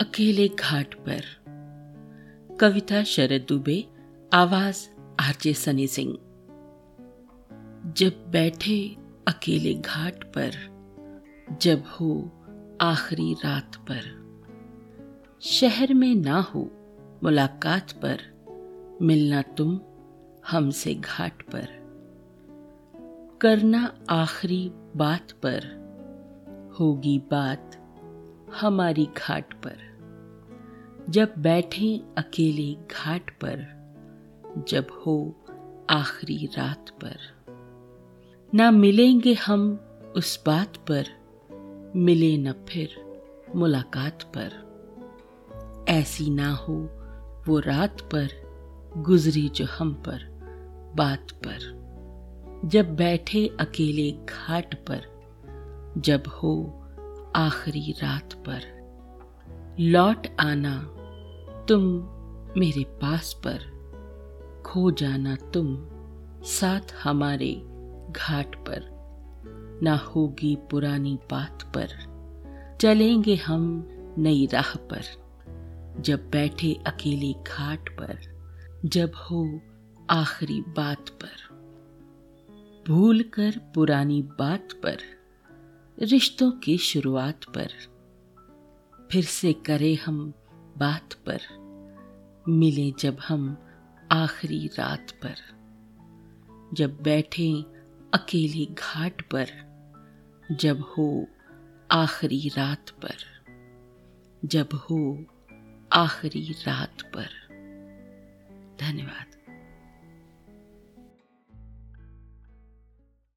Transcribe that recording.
अकेले घाट पर। कविता शरद दुबे आवाज़ आरजे सनी सिंह। जब बैठे अकेले घाट पर, जब हो आखिरी रात पर। शहर में ना हो मुलाकात पर, मिलना तुम हमसे घाट पर। करना आखिरी बात पर, होगी बात हमारी घाट पर। जब बैठे अकेले घाट पर, जब हो आखिरी रात पर। ना मिलेंगे हम उस बात पर, मिले न फिर मुलाकात पर। ऐसी ना हो वो रात पर, गुजरी जो हम पर, बात पर। जब बैठे अकेले घाट पर, जब हो आखिरी रात पर। लौट आना तुम मेरे पास पर। खो जाना तुम साथ हमारे घाट पर। ना होगी पुरानी बात पर। चलेंगे हम नई राह पर। जब बैठे अकेले घाट पर। जब हो आखिरी बात पर। भूल कर पुरानी बात पर। रिश्तों की शुरुआत पर। फिर से करें हम बात पर। मिले जब हम आखिरी रात पर। जब बैठे अकेले घाट पर। जब हो आखिरी रात पर। जब हो आखिरी रात पर। धन्यवाद।